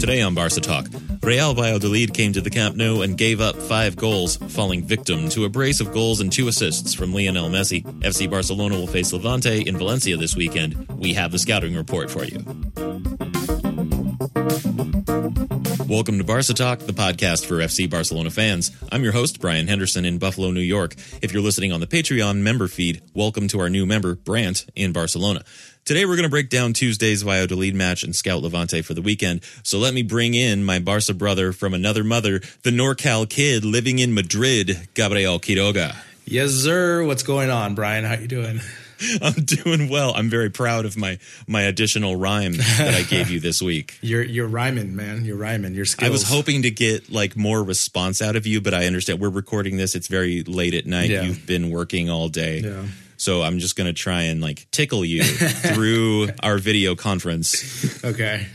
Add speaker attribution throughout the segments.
Speaker 1: Today on Barca Talk, Real Valladolid came to the Camp Nou and gave up five goals, falling victim to a brace of goals and two assists from Lionel Messi. FC Barcelona will face Levante in Valencia this weekend. We have the scouting report for you. Welcome to Barca Talk, the podcast for FC Barcelona fans. I'm your host, Brian Henderson in Buffalo, New York. If you're listening on the Patreon member feed, welcome to our new member, Brant, in Barcelona. Today we're going to break down Tuesday's Valladolid match and scout Levante for the weekend. So let me bring in my Barca brother from another mother, the NorCal kid living in Madrid, Gabriel Quiroga.
Speaker 2: Yes, sir. What's going on, Brian? How you doing?
Speaker 1: I'm doing well. I'm very proud of my my additional rhyme that I gave you this week.
Speaker 2: You're you're rhyming, man. You're rhyming. Your skills.
Speaker 1: I was hoping to get like more response out of you, but I understand we're recording this. It's very late at night.
Speaker 2: Yeah.
Speaker 1: You've been working all day.
Speaker 2: Yeah.
Speaker 1: So I'm just going to try and like tickle you through our video conference,
Speaker 2: Okay.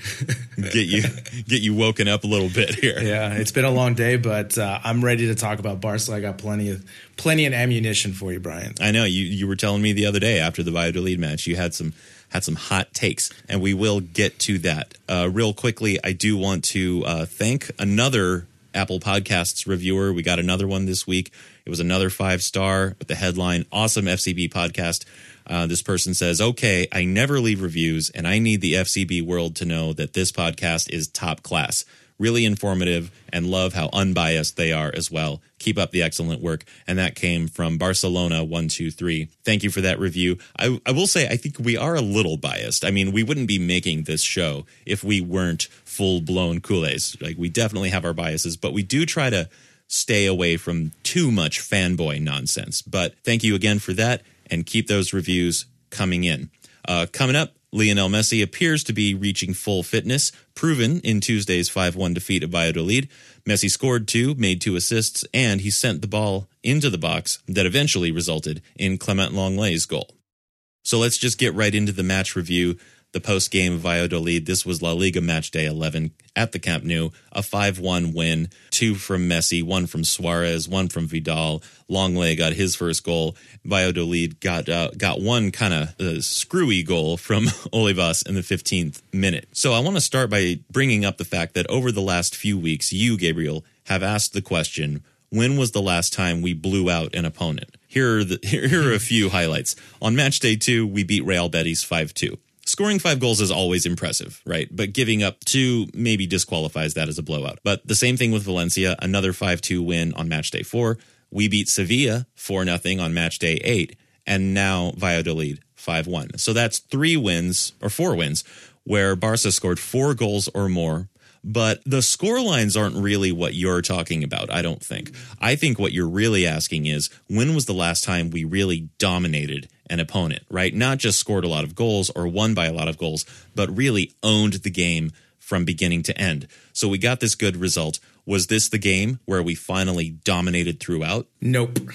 Speaker 1: get you get you woken up a little bit here.
Speaker 2: yeah, it's been a long day, but uh, I'm ready to talk about Barca. I got plenty of plenty of ammunition for you, Brian.
Speaker 1: I know you you were telling me the other day after the Valladolid match you had some had some hot takes, and we will get to that. Uh, real quickly, I do want to uh, thank another Apple Podcasts reviewer. We got another one this week. It was another five star with the headline "Awesome FCB Podcast." Uh, this person says, "Okay, I never leave reviews, and I need the FCB world to know that this podcast is top class." Really informative and love how unbiased they are as well. Keep up the excellent work. And that came from Barcelona 123. Thank you for that review. I, I will say, I think we are a little biased. I mean, we wouldn't be making this show if we weren't full blown culés. Like, we definitely have our biases, but we do try to stay away from too much fanboy nonsense. But thank you again for that and keep those reviews coming in. Uh, coming up, Lionel Messi appears to be reaching full fitness, proven in Tuesday's 5 1 defeat of Valladolid. Messi scored two, made two assists, and he sent the ball into the box that eventually resulted in Clement Lenglet's goal. So let's just get right into the match review. The post game Valladolid. This was La Liga match day 11 at the Camp Nou. A 5 1 win. Two from Messi, one from Suarez, one from Vidal. Lenglet got his first goal. Valladolid got uh, got one kind of uh, screwy goal from Olivas in the 15th minute. So I want to start by bringing up the fact that over the last few weeks, you, Gabriel, have asked the question when was the last time we blew out an opponent? Here are, the, here are a few highlights. On match day two, we beat Real Betis 5 2. Scoring five goals is always impressive, right? But giving up two maybe disqualifies that as a blowout. But the same thing with Valencia, another 5 2 win on match day four. We beat Sevilla 4 0 on match day eight. And now Valladolid 5 1. So that's three wins or four wins where Barca scored four goals or more but the score lines aren't really what you're talking about, I don't think. I think what you're really asking is when was the last time we really dominated an opponent, right? Not just scored a lot of goals or won by a lot of goals, but really owned the game from beginning to end. So we got this good result. Was this the game where we finally dominated throughout?
Speaker 2: Nope.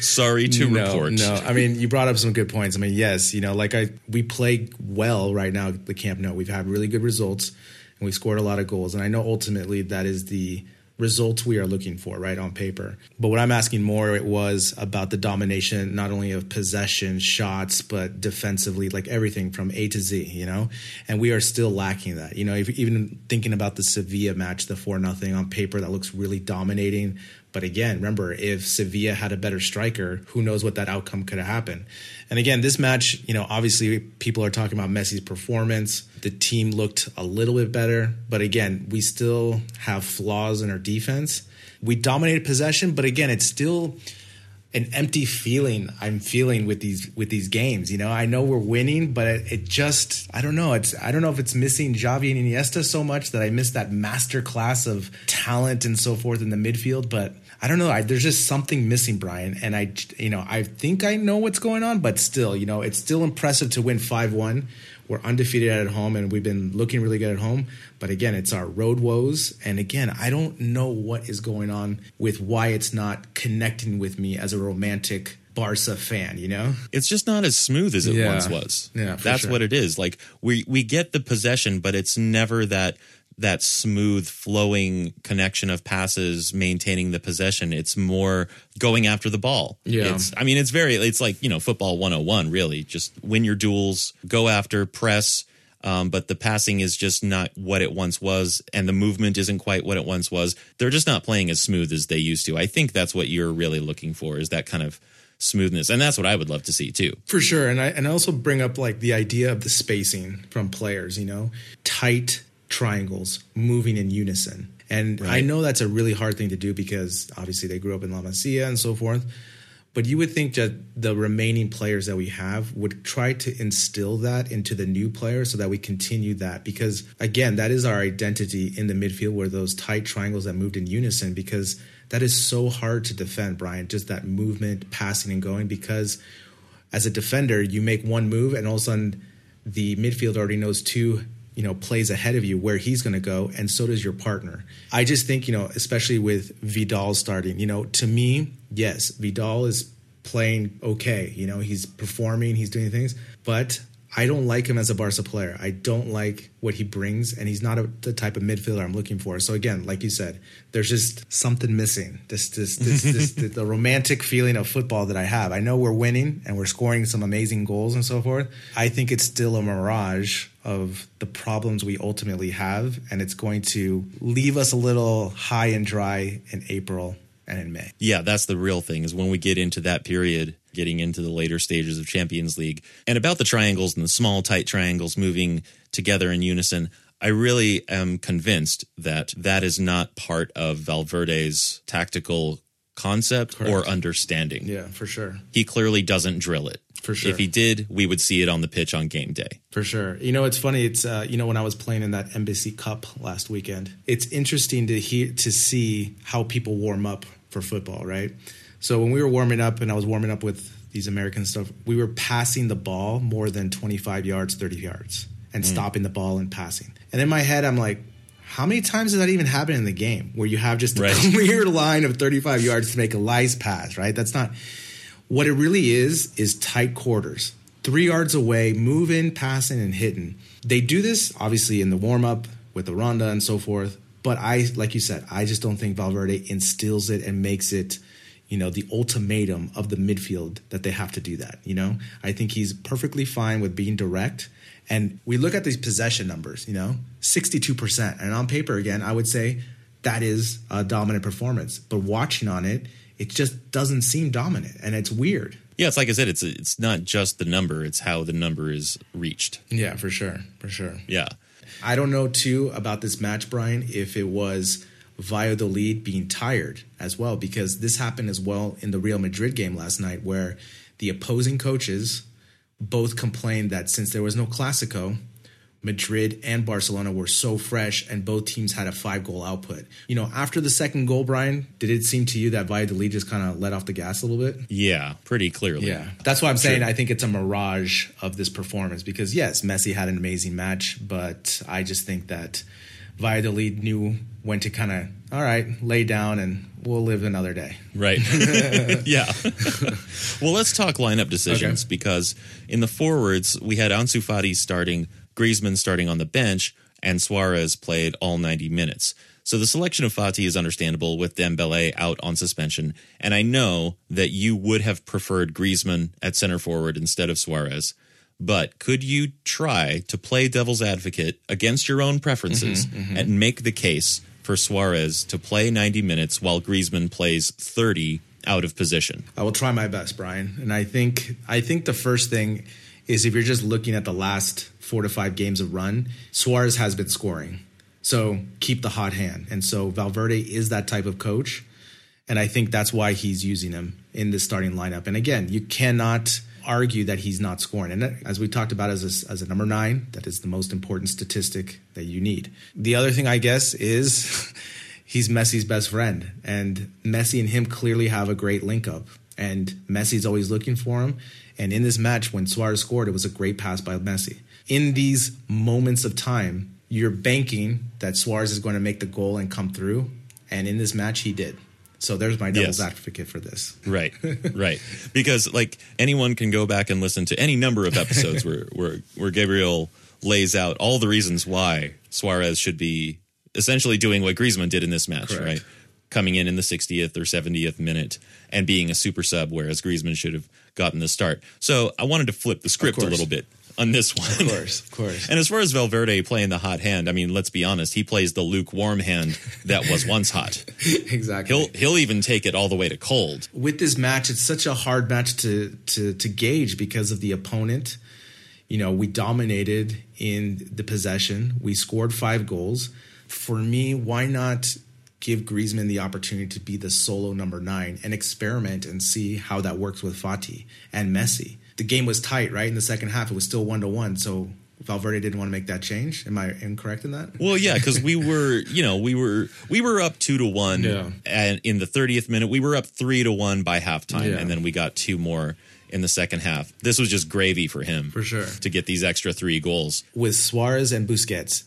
Speaker 1: Sorry to
Speaker 2: no,
Speaker 1: report.
Speaker 2: No, I mean you brought up some good points. I mean, yes, you know, like I we play well right now at the Camp Nou. We've had really good results and we scored a lot of goals. And I know ultimately that is the results we are looking for, right, on paper. But what I'm asking more it was about the domination, not only of possession, shots, but defensively, like everything from A to Z, you know? And we are still lacking that. You know, if, even thinking about the Sevilla match, the 4 nothing on paper, that looks really dominating. But again, remember, if Sevilla had a better striker, who knows what that outcome could have happened. And again, this match, you know, obviously people are talking about Messi's performance. The team looked a little bit better, but again, we still have flaws in our defense. We dominated possession, but again, it's still an empty feeling I'm feeling with these with these games. You know, I know we're winning, but it, it, just I don't know. It's I don't know if it's missing Xavi and Iniesta so much that I miss that master class of talent and so forth in the midfield. But I don't know. I, there's just something missing, Brian. And I, you know, I think I know what's going on, but still, you know, it's still impressive to win five one. We're undefeated at home, and we've been looking really good at home. But again, it's our road woes. And again, I don't know what is going on with why it's not connecting with me as a romantic Barca fan, you know?
Speaker 1: It's just not as smooth as it
Speaker 2: Yeah.
Speaker 1: once was.
Speaker 2: Yeah,
Speaker 1: That's
Speaker 2: sure.
Speaker 1: what it is. Like we we get the possession, but it's never that that smooth flowing connection of passes maintaining the possession. It's more going after the ball.
Speaker 2: Yeah.
Speaker 1: It's I mean it's very it's like, you know, football 101 really. Just win your duels, go after, press um, but the passing is just not what it once was, and the movement isn't quite what it once was. They're just not playing as smooth as they used to. I think that's what you're really looking for is that kind of smoothness, and that's what I would love to see too.
Speaker 2: For sure. And I and I also bring up like the idea of the spacing from players, you know, tight triangles moving in unison. And I know that's a really hard thing to do because obviously they grew up in La Masia and so forth. But you would think that the remaining players that we have would try to instill that into the new players so that we continue that. Because again, that is our identity in the midfield were those tight triangles that moved in unison because that is so hard to defend, Brian. Just that movement, passing and going because as a defender, you make one move and all of a sudden the midfield already knows two, you know, plays ahead of you where he's going to go, and so does your partner. I just think, you know, especially with Vidal starting, you know, to me, yes, Vidal is playing okay. You know, he's performing, he's doing things, but I don't like him as a Barca player. I don't like what he brings, and he's not a, the type of midfielder I'm looking for. So again, like you said, there's just something missing. This, this, this, this the, the romantic feeling of football that I have. I know we're winning and we're scoring some amazing goals and so forth. I think it's still a mirage of the problems we ultimately have, and it's going to leave us a little high and dry in April and in May.
Speaker 1: Yeah, that's the real thing is when we get into that period, getting into the later stages of Champions League. And about the triangles and the small, tight triangles moving together in unison, I really am convinced that that is not part of Valverde's tactical concept or understanding.
Speaker 2: Yeah, for sure.
Speaker 1: He clearly doesn't drill it.
Speaker 2: For sure.
Speaker 1: If he did, we would see it on the pitch on game day.
Speaker 2: For sure. You know, it's funny. It's uh, you know when I was playing in that Embassy Cup last weekend. It's interesting to hear to see how people warm up for football, right? So when we were warming up, and I was warming up with these American stuff, we were passing the ball more than twenty five yards, thirty yards, and stopping the ball and passing. And in my head, I'm like. How many times does that even happen in the game where you have just a
Speaker 1: Right.
Speaker 2: clear line of 35 yards to make a nice pass, right? That's not what it really is is tight quarters. Three yards away moving passing and hitting. They do this obviously in the warm-up with the rondo and so forth but i like you said i just don't think valverde instills it and makes it you know the ultimatum of the midfield that they have to do that you know? I think he's perfectly fine with being direct and we look at these possession numbers you know? 62% and on paper again i would say that is a dominant performance. But watching on it, it just doesn't seem dominant, and it's weird.
Speaker 1: Yeah, it's like I said, it's it's not just the number; it's how the number is reached.
Speaker 2: Yeah, for sure, for sure.
Speaker 1: Yeah,
Speaker 2: I don't know too about this match, Brian. If it was Valladolid being tired as well, because this happened as well in the Real Madrid game last night, where the opposing coaches both complained that since there was no Clasico, Madrid and Barcelona were so fresh, and both teams had a five goal output. You know, after the second goal, Brian, did it seem to you that Valladolid just kind of let off the gas a little bit?
Speaker 1: yeah, pretty clearly.
Speaker 2: Yeah, that's why I'm saying I think it's a mirage of this performance because yes, Messi had an amazing match, but I just think that Valladolid knew when to kind of all right lay down and we'll live another day.
Speaker 1: Right. yeah. well, let's talk lineup decisions
Speaker 2: Okay.
Speaker 1: because in the forwards, we had Ansu Fati starting, Griezmann starting on the bench, and Suarez played all 90 minutes. So the selection of Fati is understandable with Dembele out on suspension. And I know that you would have preferred Griezmann at center forward instead of Suarez. But could you try to play devil's advocate against your own preferences mm-hmm, mm-hmm. and make the case for Suarez to play 90 minutes while Griezmann plays 30 out of position?
Speaker 2: I will try my best, Brian. And I think I think the first thing is if you're just looking at the last four to five games of run, Suarez has been scoring. So keep the hot hand. And so Valverde is that type of coach. And I think that's why he's using him in the starting lineup. And again, you cannot argue that he's not scoring. And as we talked about as a, as a number nine, that is the most important statistic that you need. The other thing, I guess, is he's Messi's best friend. And Messi and him clearly have a great link up. And Messi's always looking for him. And in this match, when Suarez scored, it was a great pass by Messi. In these moments of time, you're banking that Suarez is going to make the goal and come through. And in this match, he did. So there's my devil's
Speaker 1: Yes.
Speaker 2: advocate for this.
Speaker 1: Right, right. Because like anyone can go back and listen to any number of episodes where where where Gabriel lays out all the reasons why Suarez should be essentially doing what Griezmann did in this match,
Speaker 2: Correct.
Speaker 1: right? Coming in in the 60th or 70th minute and being a super sub, whereas Griezmann should have gotten the start. So I wanted to flip the script a little bit on this one.
Speaker 2: Of course, of course.
Speaker 1: And as far as Valverde playing the hot hand, I mean, let's be honest, he plays the lukewarm hand that was once hot.
Speaker 2: exactly.
Speaker 1: He'll he'll even take it all the way to cold.
Speaker 2: with this match, it's such a hard match to to to gauge because of the opponent. You know, we dominated in the possession. We scored five goals. For me, why not give Griezmann the opportunity to be the solo number nine and experiment and see how that works with Fati and Messi? The game was tight, right? In the second half, it was still one to one. So Valverde didn't want to make that change. Am I incorrect in that?
Speaker 1: Well, yeah, because we were, you know, we were we were up two to one,
Speaker 2: Yeah.
Speaker 1: and in the thirtieth minute, we were up three to one by halftime,
Speaker 2: Yeah.
Speaker 1: and then we got two more in the second half. This was just gravy for him,
Speaker 2: For sure.
Speaker 1: to get these extra three goals.
Speaker 2: with Suarez and Busquets,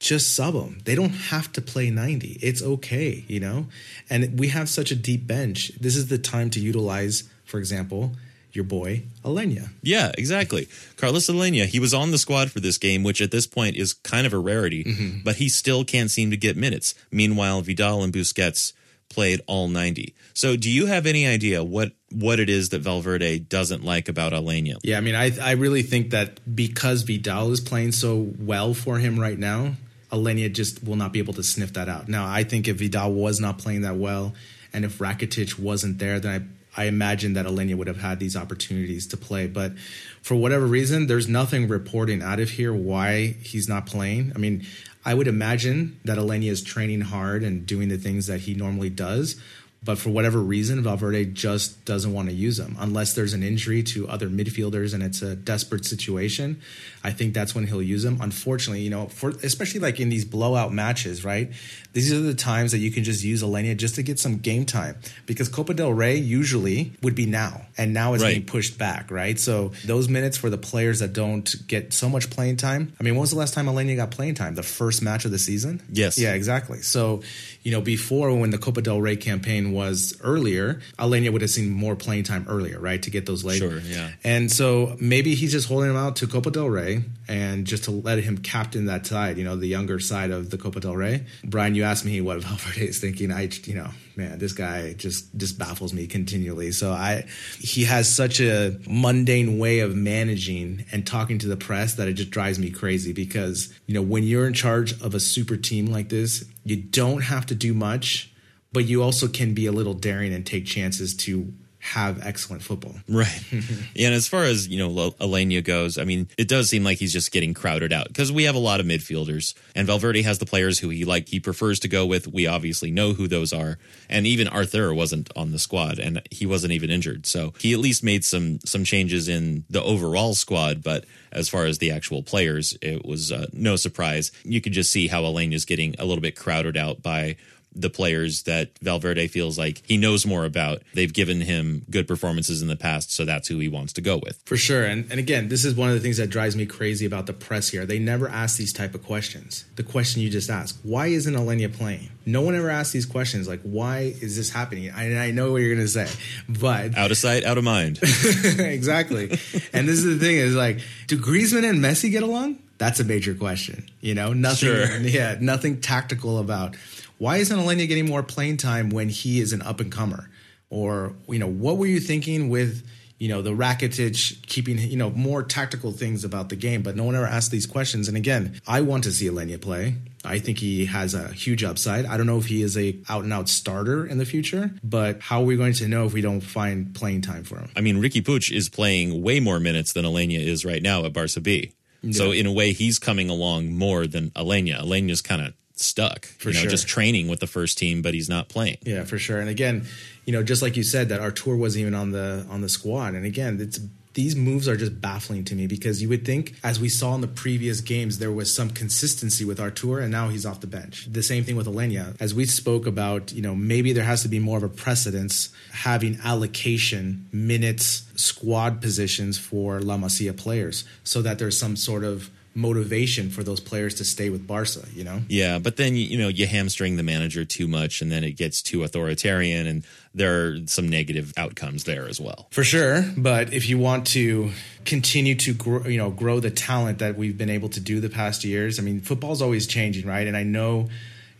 Speaker 2: just sub them. They don't have to play 90. It's okay, you know? And we have such a deep bench. This is the time to utilize, for example, your boy, Aleñá.
Speaker 1: Yeah, exactly. Carlos Aleñá, he was on the squad for this game, which at this point is kind of a rarity,
Speaker 2: Mm-hmm.
Speaker 1: but he still can't seem to get minutes. Meanwhile, Vidal and Busquets played all 90. So, do you have any idea what what it is that Valverde doesn't like about Aleñá?
Speaker 2: Yeah, I mean, I, I really think that because Vidal is playing so well for him right now, Aleñá just will not be able to sniff that out. Now, I think if Vidal was not playing that well and if Rakitic wasn't there, then I, I imagine that Aleñá would have had these opportunities to play. But for whatever reason, there's nothing reporting out of here why he's not playing. I mean, I would imagine that Aleñá is training hard and doing the things that he normally does. But for whatever reason, Valverde just doesn't want to use him unless there's an injury to other midfielders and it's a desperate situation. I think that's when he'll use him. Unfortunately, you know, for especially like in these blowout matches, right? These are the times that you can just use Aleñá just to get some game time because Copa del Rey usually would be now, and now it's
Speaker 1: Right.
Speaker 2: being pushed back, right? So those minutes for the players that don't get so much playing time. I mean, when was the last time Aleñá got playing time? The first match of the season?
Speaker 1: Yes.
Speaker 2: Yeah, exactly. So, you know, before when the Copa del Rey campaign was earlier, Aleñá would have seen more playing time earlier, right, to get those legs.
Speaker 1: Sure, yeah.
Speaker 2: And so maybe he's just holding him out to Copa del Rey and just to let him captain that side, you know, the younger side of the Copa del Rey. Brian, you asked me what Valverde is thinking. I, you know, man, this guy just just baffles me continually. So I, he has such a mundane way of managing and talking to the press that it just drives me crazy because you know when you're in charge of a super team like this, you don't have to do much, but you also can be a little daring and take chances to have excellent football.
Speaker 1: Right. and as far as, you know, Aleñá goes, I mean, it does seem like he's just getting crowded out because we have a lot of midfielders and Valverde has the players who he like he prefers to go with. We obviously know who those are. And even Arthur wasn't on the squad and he wasn't even injured. So he at least made some some changes in the overall squad, but as far as the actual players, it was uh, no surprise. You could just see how Aleñá's getting a little bit crowded out by the players that Valverde feels like he knows more about. They've given him good performances in the past, so that's who he wants to go with.
Speaker 2: For sure. And, and again, this is one of the things that drives me crazy about the press here. They never ask these type of questions. The question you just asked, why isn't Aleñá playing? No one ever asks these questions like, why is this happening? I, I know what you're going to say, but
Speaker 1: Out of sight, out of mind.
Speaker 2: exactly. and this is the thing is like, do Griezmann and Messi get along? That's a major question. You know, nothing.
Speaker 1: Sure.
Speaker 2: Yeah, nothing tactical about why isn't Aleñá getting more playing time when he is an up and comer? Or you know, what were you thinking with you know the Rakitic keeping you know more tactical things about the game? But no one ever asked these questions. And again, I want to see Aleñá play. I think he has a huge upside. I don't know if he is a out and out starter in the future, but how are we going to know if we don't find playing time for him?
Speaker 1: I mean, Riqui Puig is playing way more minutes than Aleñá is right now at Barca B. So in a way, he's coming along more than Aleñá. Aleñá's kind of stuck,
Speaker 2: For
Speaker 1: you know,
Speaker 2: sure.
Speaker 1: just training with the first team, but he's not playing.
Speaker 2: Yeah, for sure. And again, you know, just like you said, that Arthur wasn't even on the on the squad. And again, it's these moves are just baffling to me because you would think, as we saw in the previous games, there was some consistency with Arthur, and now he's off the bench. The same thing with Aleñá. As we spoke about, you know, maybe there has to be more of a precedence having allocation minutes, squad positions for La Masia players, so that there's some sort of motivation for those players to stay with Barca. You know.
Speaker 1: Yeah, but then you know you hamstring the manager too much, and then it gets too authoritarian, and there are some negative outcomes there as well.
Speaker 2: For sure, but if you want to continue to grow, you know, grow the talent that we've been able to do the past years, I mean, football's always changing, right? And I know,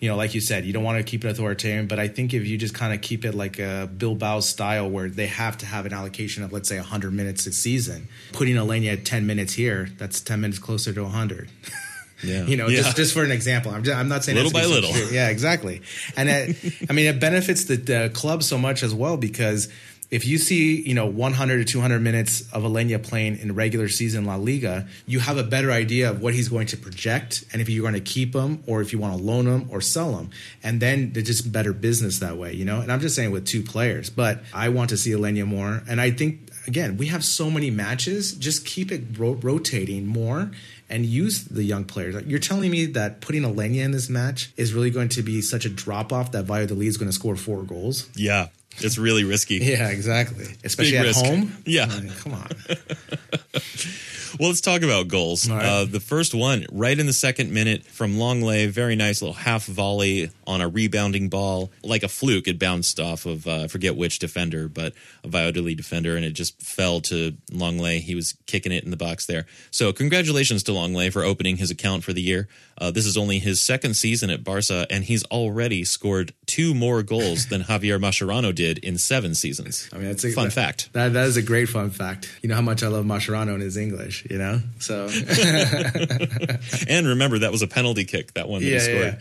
Speaker 2: you know, like you said, you don't want to keep it authoritarian, but I think if you just kind of keep it like a Bilbao style where they have to have an allocation of let's say 100 minutes a season, putting Aleñá at 10 minutes here, that's 10 minutes closer to 100.
Speaker 1: Yeah,
Speaker 2: you know,
Speaker 1: Yeah.
Speaker 2: just just for an example. I'm just, I'm not saying
Speaker 1: Little by little.
Speaker 2: true. Yeah, exactly. And it, I mean, it benefits the, the club so much as well because if you see, you know, 100 to 200 minutes of Aleñá playing in regular season La Liga, you have a better idea of what he's going to project and if you're going to keep him or if you want to loan him or sell him. And then there's just better business that way, you know? And I'm just saying with two players, but I want to see Aleñá more. And I think, again, we have so many matches, just keep it ro- rotating more and use the young players. You're telling me that putting Aleñá in this match is really going to be such a drop off that Valladolid is going to score four goals?
Speaker 1: Yeah, it's really risky.
Speaker 2: Yeah, exactly. Especially at
Speaker 1: risk.
Speaker 2: home.
Speaker 1: Yeah.
Speaker 2: Come on.
Speaker 1: Well, let's talk about goals.
Speaker 2: Right.
Speaker 1: Uh, the first one, right in the second minute from Lenglet, very nice little half volley on a rebounding ball, like a fluke. It bounced off of uh, I forget which defender, but a Valladolid defender, and it just fell to Lenglet. He was kicking it in the box there. So, congratulations to Lenglet for opening his account for the year. Uh, this is only his second season at Barca, and he's already scored two more goals than Javier Mascherano did in seven seasons.
Speaker 2: I mean, that's a
Speaker 1: fun
Speaker 2: that-
Speaker 1: fact.
Speaker 2: That, that is a great fun fact. You know how much I love Mascherano and his English, you know? So,
Speaker 1: And remember, that was a penalty kick. That one that he
Speaker 2: yeah,
Speaker 1: scored.
Speaker 2: yeah.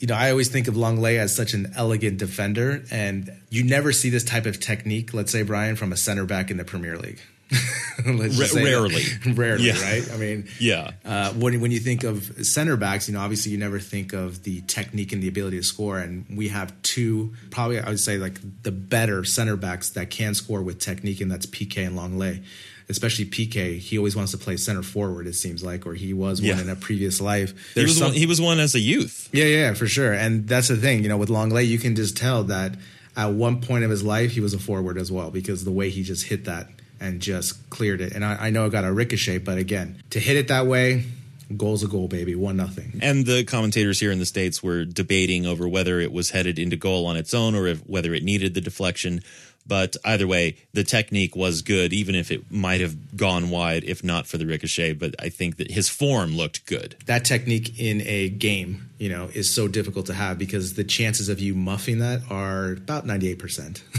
Speaker 2: You know, I always think of Lenglet as such an elegant defender, and you never see this type of technique, let's say, Brian, from a center back in the Premier League. Let's
Speaker 1: Ra-
Speaker 2: say that.
Speaker 1: rarely.
Speaker 2: Rarely,
Speaker 1: Yeah.
Speaker 2: right? I mean,
Speaker 1: Yeah.
Speaker 2: uh, when when you think of center backs, you know, obviously you never think of the technique and the ability to score. And we have two, probably I would say like the better center backs that can score with technique, and that's Piqué and Lenglet. Especially Piqué, he always wants to play center forward. It seems like, or he was
Speaker 1: Yeah.
Speaker 2: one in a previous life.
Speaker 1: He was,
Speaker 2: some-
Speaker 1: one, he was one as a youth.
Speaker 2: yeah, yeah, for sure. And that's the thing, you know, with Lenglet, you can just tell that at one point of his life, he was a forward as well because the way he just hit that and just cleared it. And I, I know it got a ricochet, but again, to hit it that way, goal's a goal, baby, one nothing.
Speaker 1: And the commentators here in the States were debating over whether it was headed into goal on its own or if, whether it needed the deflection. But either way, the technique was good, even if it might have gone wide, if not for the ricochet. But I think that his form looked good.
Speaker 2: That technique in a game, you know, is so difficult to have because the chances of you muffing that are about 98%.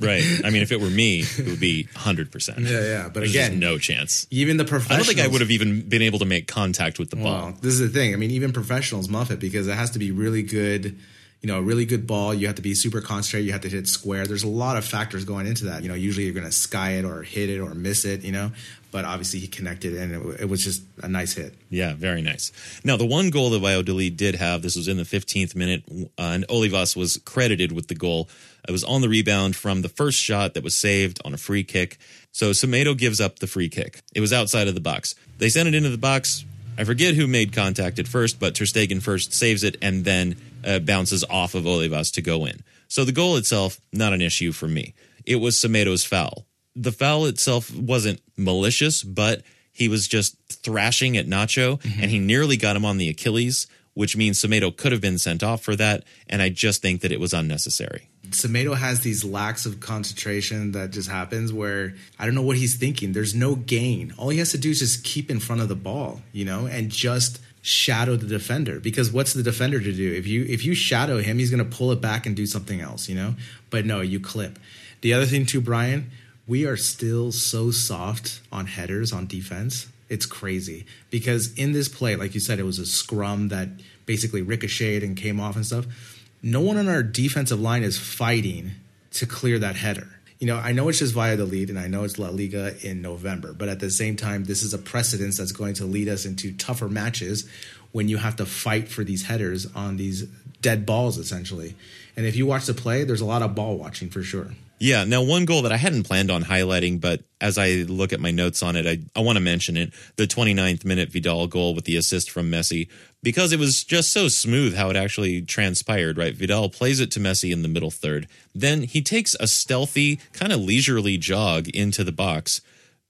Speaker 1: Right. I mean, if it were me, it would be 100%.
Speaker 2: Yeah, yeah, but
Speaker 1: There's
Speaker 2: again-
Speaker 1: just no chance.
Speaker 2: Even the
Speaker 1: I don't think I would have even been able to make contact with the ball.
Speaker 2: Well, this is the thing. I mean, even professionals muff it because it has to be really good. You know, a really good ball. You have to be super concentrated. You have to hit square. There's a lot of factors going into that. You know, usually you're going to sky it or hit it or miss it. You know, but obviously he connected and it, it was just a nice hit.
Speaker 1: Yeah, very nice. Now, the one goal that Valladolid did have, this was in the 15th minute, uh, and Olivas was credited with the goal. It was on the rebound from the first shot that was saved on a free kick. So Semedo gives up the free kick. It was outside of the box. They sent it into the box. I forget who made contact at first, but Ter Stegen first saves it and then uh, bounces off of Olivas to go in. So the goal itself, not an issue for me. It was Semedo's foul. The foul itself wasn't malicious, but he was just thrashing at Nacho and he nearly got him on the Achilles, which means Semedo could have been sent off for that. And I just think that it was unnecessary.
Speaker 2: Semedo has these lacks of concentration that just happens where I don't know what he's thinking. There's no gain. All he has to do is just keep in front of the ball, you know, and just shadow the defender. Because what's the defender to do? If you if you shadow him, he's going to pull it back and do something else, you know. But no, you clip. The other thing too, Brian, we are still so soft on headers on defense. It's crazy because in this play, like you said, it was a scrum that basically ricocheted and came off and stuff. No one on our defensive line is fighting to clear that header. You know, I know it's just via the Valladolid and I know it's La Liga in November, but at the same time, this is a precedence that's going to lead us into tougher matches when you have to fight for these headers on these dead balls, essentially. And if you watch the play, there's a lot of ball watching for sure.
Speaker 1: Yeah. Now, one goal that I hadn't planned on highlighting, but as I look at my notes on it, I, I want to mention it the 29th minute Vidal goal with the assist from Messi, because it was just so smooth how it actually transpired, right? Vidal plays it to Messi in the middle third. Then he takes a stealthy, kind of leisurely jog into the box.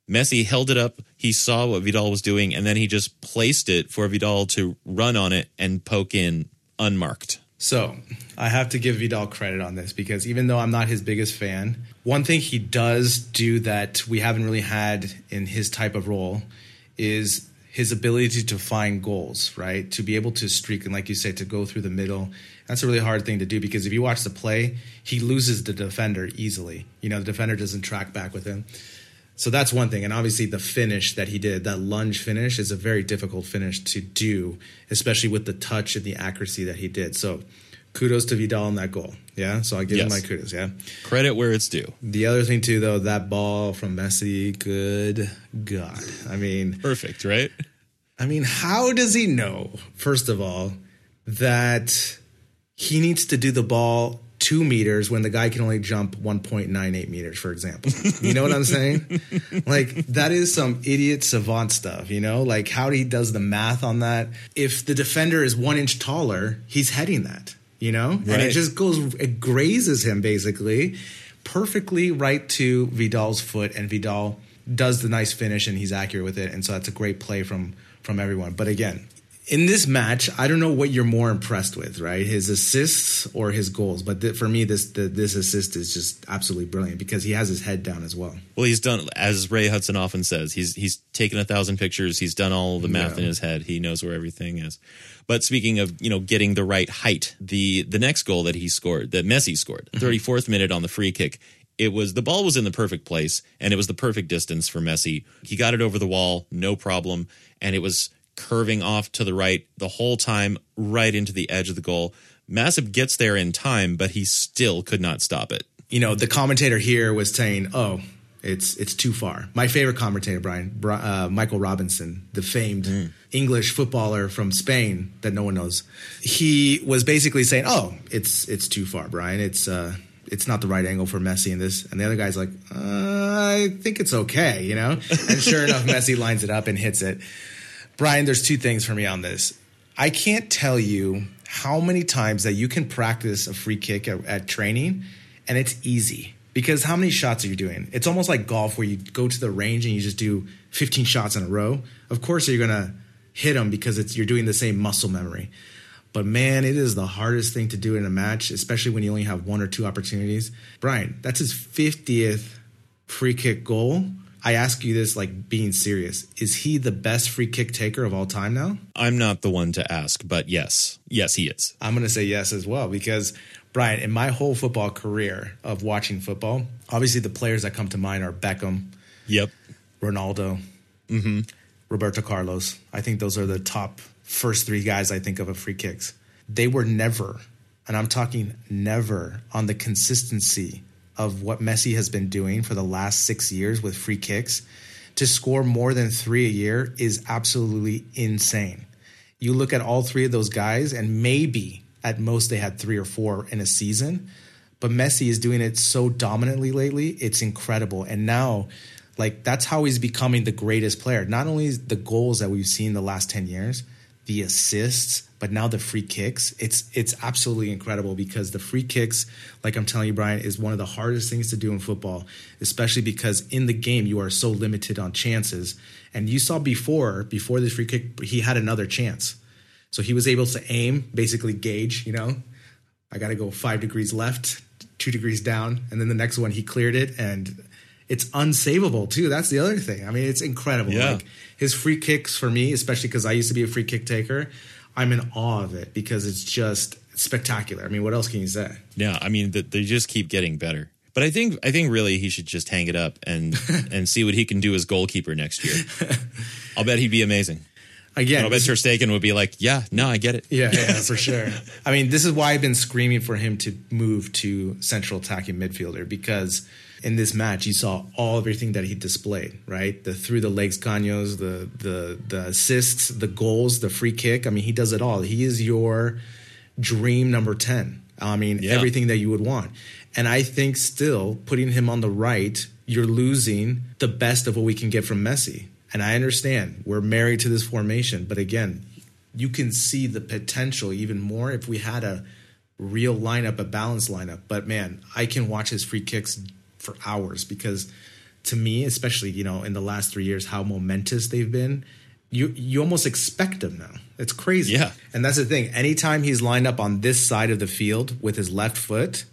Speaker 1: Messi held it up. He saw what Vidal was doing, and then he just placed it for Vidal to run on it and poke in unmarked.
Speaker 2: So I have to give Vidal credit on this because even though I'm not his biggest fan, one thing he does do that we haven't really had in his type of role is his ability to find goals, right? To be able to streak and, like you said, to go through the middle. That's a really hard thing to do because if you watch the play, he loses the defender easily. You know, the defender doesn't track back with him. So that's one thing. And obviously, the finish that he did, that lunge finish, is a very difficult finish to do, especially with the touch and the accuracy that he did. So kudos to Vidal on that goal. Yeah. So I give
Speaker 1: Yes.
Speaker 2: him my kudos. Yeah.
Speaker 1: Credit where it's due.
Speaker 2: The other thing, too, though, that ball from Messi, good God. I mean,
Speaker 1: Perfect, right?
Speaker 2: I mean, how does he know, first of all, that he needs to do the ball two meters when the guy can only jump 1.98 meters, for example? You know what I'm saying? like, that is some idiot savant stuff, you know? Like, how he does the math on that. If the defender is one inch taller, he's heading that, you know? And it just goes, it grazes him basically perfectly right to Vidal's foot, and Vidal does the nice finish and he's accurate with it. And so that's a great play from from everyone. But again, in this match, I don't know what you're more impressed with, right? His assists or his goals. But th- for me, this the, this assist is just absolutely brilliant because he has his head down as well.
Speaker 1: Well, he's done as Ray Hudson often says. He's he's taken a thousand pictures. He's done all the math
Speaker 2: Yeah.
Speaker 1: in his head. He knows where everything is. But speaking of you know getting the right height, the the next goal that he scored, that Messi scored, mm-hmm. thirty fourth minute on the free kick. It was the ball was in the perfect place and it was the perfect distance for Messi. He got it over the wall, no problem, and it was curving off to the right the whole time, right into the edge of the goal. Masip gets there in time, but he still could not stop it.
Speaker 2: You know, the commentator here was saying, "Oh, it's it's too far." My favorite commentator, Brian uh, Michael Robinson, the famed English footballer from Spain that no one knows, he was basically saying, "Oh, it's it's too far, Brian. It's uh, it's not the right angle for Messi in this." And the other guy's like, uh, "I think it's okay," you know. And sure enough, Messi lines it up and hits it. Brian, there's two things for me on this. I can't tell you how many times that you can practice a free kick at, at training and it's easy because how many shots are you doing? It's almost like golf where you go to the range and you just do 15 shots in a row. Of course, you're going to hit them because it's, you're doing the same muscle memory. But man, it is the hardest thing to do in a match, especially when you only have one or two opportunities. Brian, that's his 50th free kick goal. I ask you this like being serious. Is he the best free kick taker of all time now?
Speaker 1: I'm not the one to ask, but yes, yes, he is.
Speaker 2: I'm going to say yes as well because Brian, in my whole football career of watching football, obviously the players that come to mind are Beckham,
Speaker 1: Yep.
Speaker 2: Ronaldo, mm-hmm. Roberto Carlos. I think those are the top first three guys I think of of free kicks. They were never, and I'm talking never, on the consistency of what Messi has been doing for the last six years with free kicks. To score more than three a year is absolutely insane. You look at all three of those guys, and maybe at most they had three or four in a season. But Messi is doing it so dominantly lately. It's incredible. And now, like, that's how he's becoming the greatest player. Not only the goals that we've seen the last 10 years, the assists, but now the free kicks. It's it's absolutely incredible because the free kicks, like I'm telling you, Brian, is one of the hardest things to do in football, especially because in the game you are so limited on chances. And you saw before, before this free kick, he had another chance. So he was able to aim, basically gauge, you know, I got to go five degrees left, two degrees down. And then the next one, he cleared it. And it's unsavable, too. That's the other thing. I mean, it's incredible.
Speaker 1: Yeah.
Speaker 2: Like his free kicks for me, especially because I used to be a free kick taker, I'm in awe of it because it's just spectacular. I mean, what else can you say?
Speaker 1: Yeah, I mean, th- they just keep getting better. But I think I think really he should just hang it up and and see what he can do as goalkeeper next year. I'll bet he'd be amazing.
Speaker 2: Again,
Speaker 1: I'll bet Ter Stegen would be like, "Yeah, no, I get it."
Speaker 2: Yeah, yeah, for sure. I mean, this is why I've been screaming for him to move to central attacking midfielder because in this match you saw all everything that he displayed, right? The through the legs caños, the the the assists, the goals, the free kick. I mean, he does it all. He is your dream number 10. I mean,
Speaker 1: Yeah.
Speaker 2: everything that you would want. And I think still putting him on the right, you're losing the best of what we can get from Messi. And I understand we're married to this formation, but again, you can see the potential even more if we had a real lineup, a balanced lineup. But man, I can watch his free kicks for hours because to me, especially, you know, in the last three years, how momentous they've been. You you almost expect them now. It's crazy.
Speaker 1: Yeah.
Speaker 2: And that's the thing. Anytime he's lined up on this side of the field with his left foot,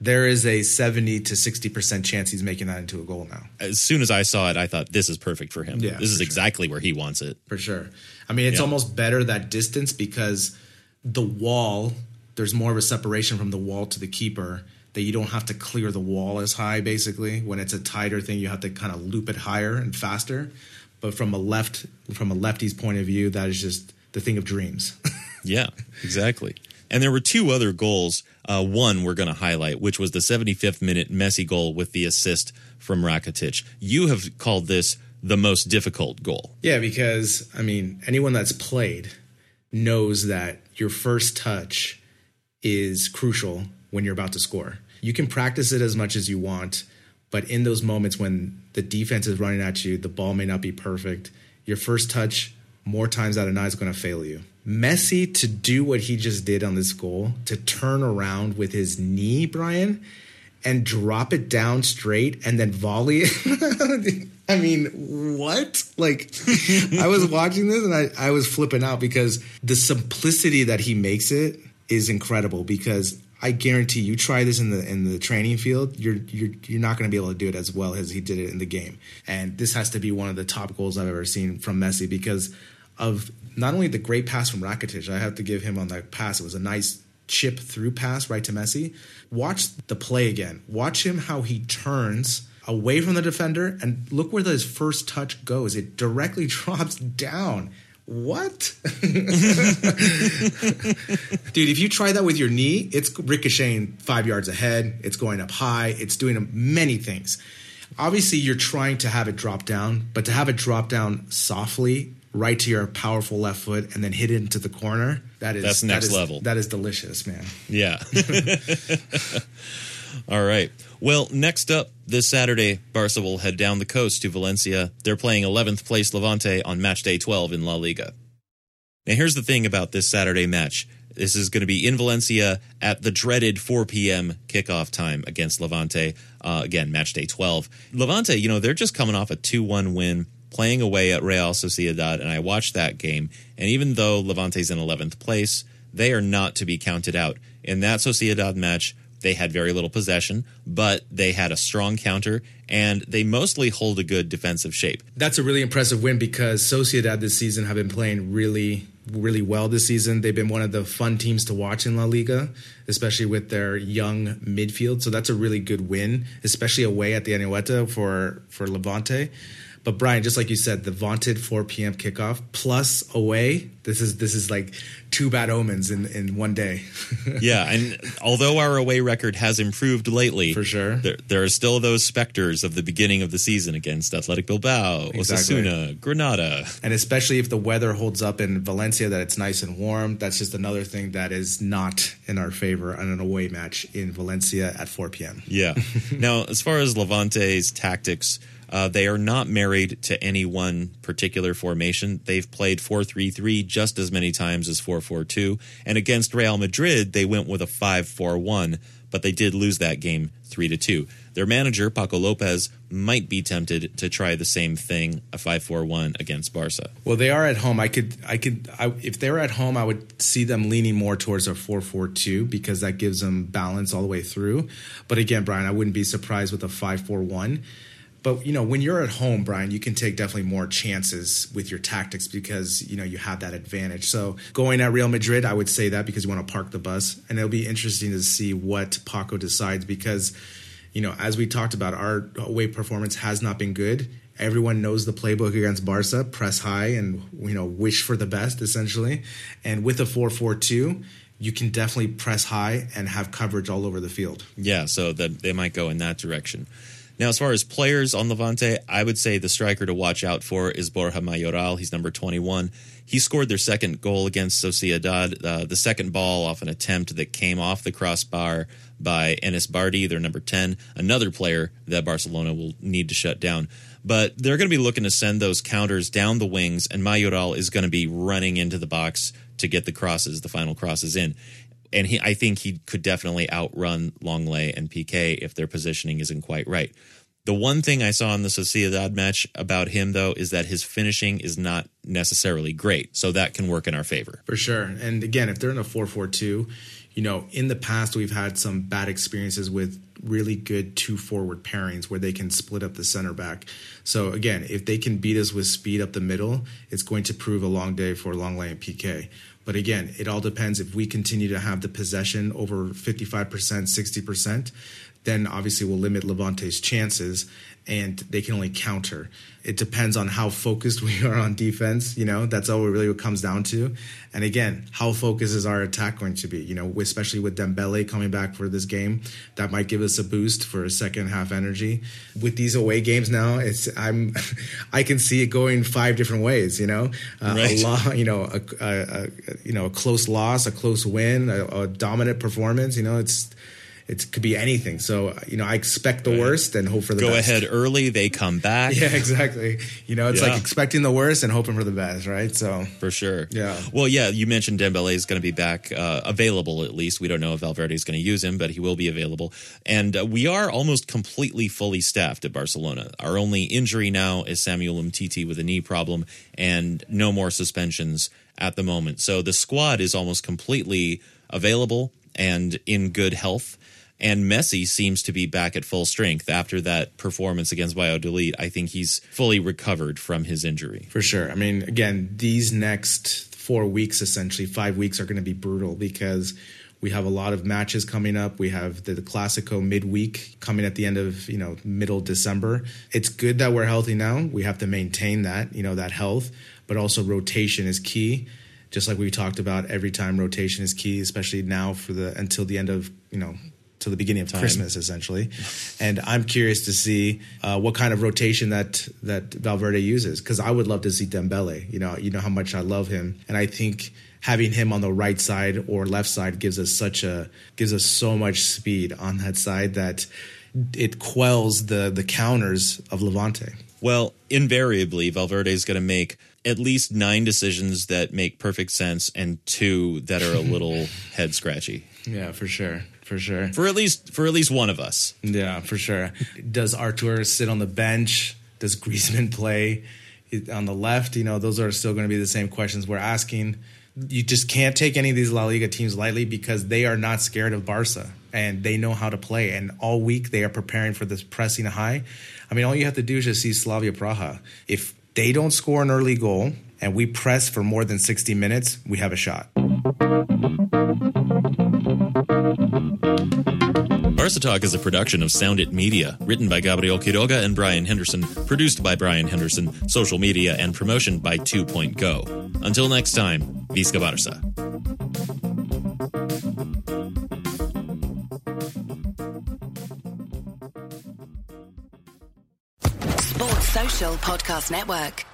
Speaker 2: there is a 70 to 60% chance he's making that into a goal now.
Speaker 1: As soon as I saw it, I thought this is perfect for him.
Speaker 2: Yeah,
Speaker 1: this is
Speaker 2: sure.
Speaker 1: exactly where he wants it.
Speaker 2: For sure. I mean, it's
Speaker 1: Yeah.
Speaker 2: almost better that distance because the wall, there's more of a separation from the wall to the keeper that you don't have to clear the wall as high, basically. When it's a tighter thing, you have to kind of loop it higher and faster. But from a left, from a lefty's point of view, that is just the thing of dreams.
Speaker 1: Yeah, exactly. And there were two other goals. Uh, one we're going to highlight, which was the 75th minute Messi goal with the assist from Rakitic. You have called this the most difficult goal.
Speaker 2: Yeah, because I mean, anyone that's played knows that your first touch is crucial when you're about to score. You can practice it as much as you want, but in those moments when the defense is running at you, the ball may not be perfect. Your first touch, more times out of nine, is going to fail you. Messi to do what he just did on this goal, to turn around with his knee, Brian, and drop it down straight and then volley it. I mean, what? Like, I was watching this and I, I was flipping out because the simplicity that he makes it is incredible. Because I guarantee you try this in the in the training field, you're you're you're not going to be able to do it as well as he did it in the game. And this has to be one of the top goals I've ever seen from Messi because of not only the great pass from Rakitic. I have to give him on that pass. It was a nice chip through pass right to Messi. Watch the play again. Watch him how he turns away from the defender and look where his first touch goes. It directly drops down. What? Dude, if you try that with your knee, it's ricocheting five yards ahead. It's going up high. It's doing many things. Obviously, you're trying to have it drop down, but to have it drop down softly, right to your powerful left foot, and then hit it into the corner, that is
Speaker 1: That's next
Speaker 2: is-
Speaker 1: level.
Speaker 2: That is delicious, man.
Speaker 1: Yeah. All right. Well, next up this Saturday, Barca will head down the coast to Valencia. They're playing 11th place Levante on match day 12 in La Liga. Now, here's the thing about this Saturday match. This is going to be in Valencia at the dreaded 4 p.m. kickoff time against Levante. Uh, again, match day 12. Levante, you know, they're just coming off a 2 1 win playing away at Real Sociedad, and I watched that game. And even though Levante's in 11th place, they are not to be counted out. In that Sociedad match, they had very little possession, but they had a strong counter, and they mostly hold a good defensive shape.
Speaker 2: That's a really impressive win because Sociedad this season have been playing really, really well this season. They've been one of the fun teams to watch in La Liga, especially with their young midfield. So that's a really good win, especially away at the Anoeta for for Levante. But Brian, just like you said, the vaunted 4 p.m. kickoff plus away. This is this is like two bad omens in in one day.
Speaker 1: yeah, and although our away record has improved lately,
Speaker 2: For sure.
Speaker 1: there, there are still those specters of the beginning of the season against Athletic Bilbao,
Speaker 2: Exactly.
Speaker 1: Osasuna, Granada.
Speaker 2: And especially if the weather holds up in Valencia, that it's nice and warm. That's just another thing that is not in our favor on an away match in Valencia at 4 p.m.
Speaker 1: Yeah. now, as far as Levante's tactics, uh, they are not married to any one particular formation. They've played 4 3 3 just as many times as 4 4 2. And against Real Madrid, they went with a 5 4 1, but they did lose that game 3 to 2. Their manager, Paco Lopez, might be tempted to try the same thing, a 5 4 1 against Barca.
Speaker 2: Well, they are at home. I could, I could, I, if they were at home, I would see them leaning more towards a 4-4-2 because that gives them balance all the way through. But again, Brian, I wouldn't be surprised with a 5-4-1. But you know, when you're at home, Brian, you can take definitely more chances with your tactics because you know you have that advantage. So going at Real Madrid, I would say that because you want to park the bus, and it'll be interesting to see what Paco decides because you know, as we talked about, our away performance has not been good. Everyone knows the playbook against Barca: press high and you know wish for the best, essentially. And with a four-four-two, you can definitely press high and have coverage all over the field.
Speaker 1: Yeah, so that they might go in that direction. Now, as far as players on Levante, I would say the striker to watch out for is Borja Mayoral. He's number 21. He scored their second goal against Sociedad, uh, the second ball off an attempt that came off the crossbar by Enis Bardi, their number 10, another player that Barcelona will need to shut down. But they're going to be looking to send those counters down the wings, and Mayoral is going to be running into the box to get the crosses, the final crosses in and he, I think he could definitely outrun Lenglet and Piqué if their positioning isn't quite right. The one thing I saw in the Sociedad match about him, though, is that his finishing is not necessarily great. So that can work in our favor.
Speaker 2: For sure. And again, if they're in a 4 4 2, you know, in the past, we've had some bad experiences with really good two forward pairings where they can split up the center back. So again, if they can beat us with speed up the middle, it's going to prove a long day for Lenglet and Piqué. But again, it all depends. If we continue to have the possession over 55%, 60%, then obviously we'll limit Levante's chances and they can only counter. It depends on how focused we are on defense, you know, that's all it really comes down to. And again, how focused is our attack going to be? You know, especially with Dembele coming back for this game, that might give us a boost for a second half energy. With these away games now, it's I'm I can see it going five different ways, you know. Uh, right. A lot, you know, a, a, a, you know, a close loss, a close win, a, a dominant performance, you know, it's it could be anything. So you know, I expect the right. worst and hope for the best.
Speaker 1: Go
Speaker 2: best.
Speaker 1: ahead early, they come back.
Speaker 2: Yeah, exactly. You know, it's yeah. like expecting the worst and hoping for the best, right? So
Speaker 1: for sure.
Speaker 2: Yeah.
Speaker 1: Well, yeah, you mentioned Dembele is going to be back, uh, available at least. We don't know if Valverde is going to use him, but he will be available. And uh, we are almost completely fully staffed at Barcelona. Our only injury now is Samuel Umtiti with a knee problem, and no more suspensions at the moment. So the squad is almost completely available and in good health. And Messi seems to be back at full strength after that performance against Valladolid. I think he's fully recovered from his injury.
Speaker 2: For sure. I mean, again, these next four weeks, essentially, five weeks are going to be brutal because we have a lot of matches coming up. We have the, the Classico midweek coming at the end of, you know, middle December. It's good that we're healthy now. We have to maintain that, you know, that health, but also rotation is key just like we talked about every time rotation is key especially now for the until the end of you know to the beginning of Time. Christmas, essentially. And I'm curious to see uh, what kind of rotation that that Valverde uses because I would love to see Dembele. You know, you know how much I love him, and I think having him on the right side or left side gives us such a gives us so much speed on that side that it quells the the counters of Levante.
Speaker 1: Well, invariably, Valverde is going to make at least nine decisions that make perfect sense and two that are a little head scratchy.
Speaker 2: Yeah, for sure for sure.
Speaker 1: For at least for at least one of us.
Speaker 2: Yeah, for sure. Does Arthur sit on the bench? Does Griezmann play on the left? You know, those are still going to be the same questions we're asking. You just can't take any of these La Liga teams lightly because they are not scared of Barca and they know how to play. And all week they are preparing for this pressing high. I mean, all you have to do is just see Slavia Praha. If they don't score an early goal and we press for more than 60 minutes, we have a shot.
Speaker 1: Barca Talk is a production of Sound It Media, written by Gabriel Quiroga and Brian Henderson, produced by Brian Henderson, social media and promotion by Two Point Go. Until next time, Visca
Speaker 3: Social Podcast Network.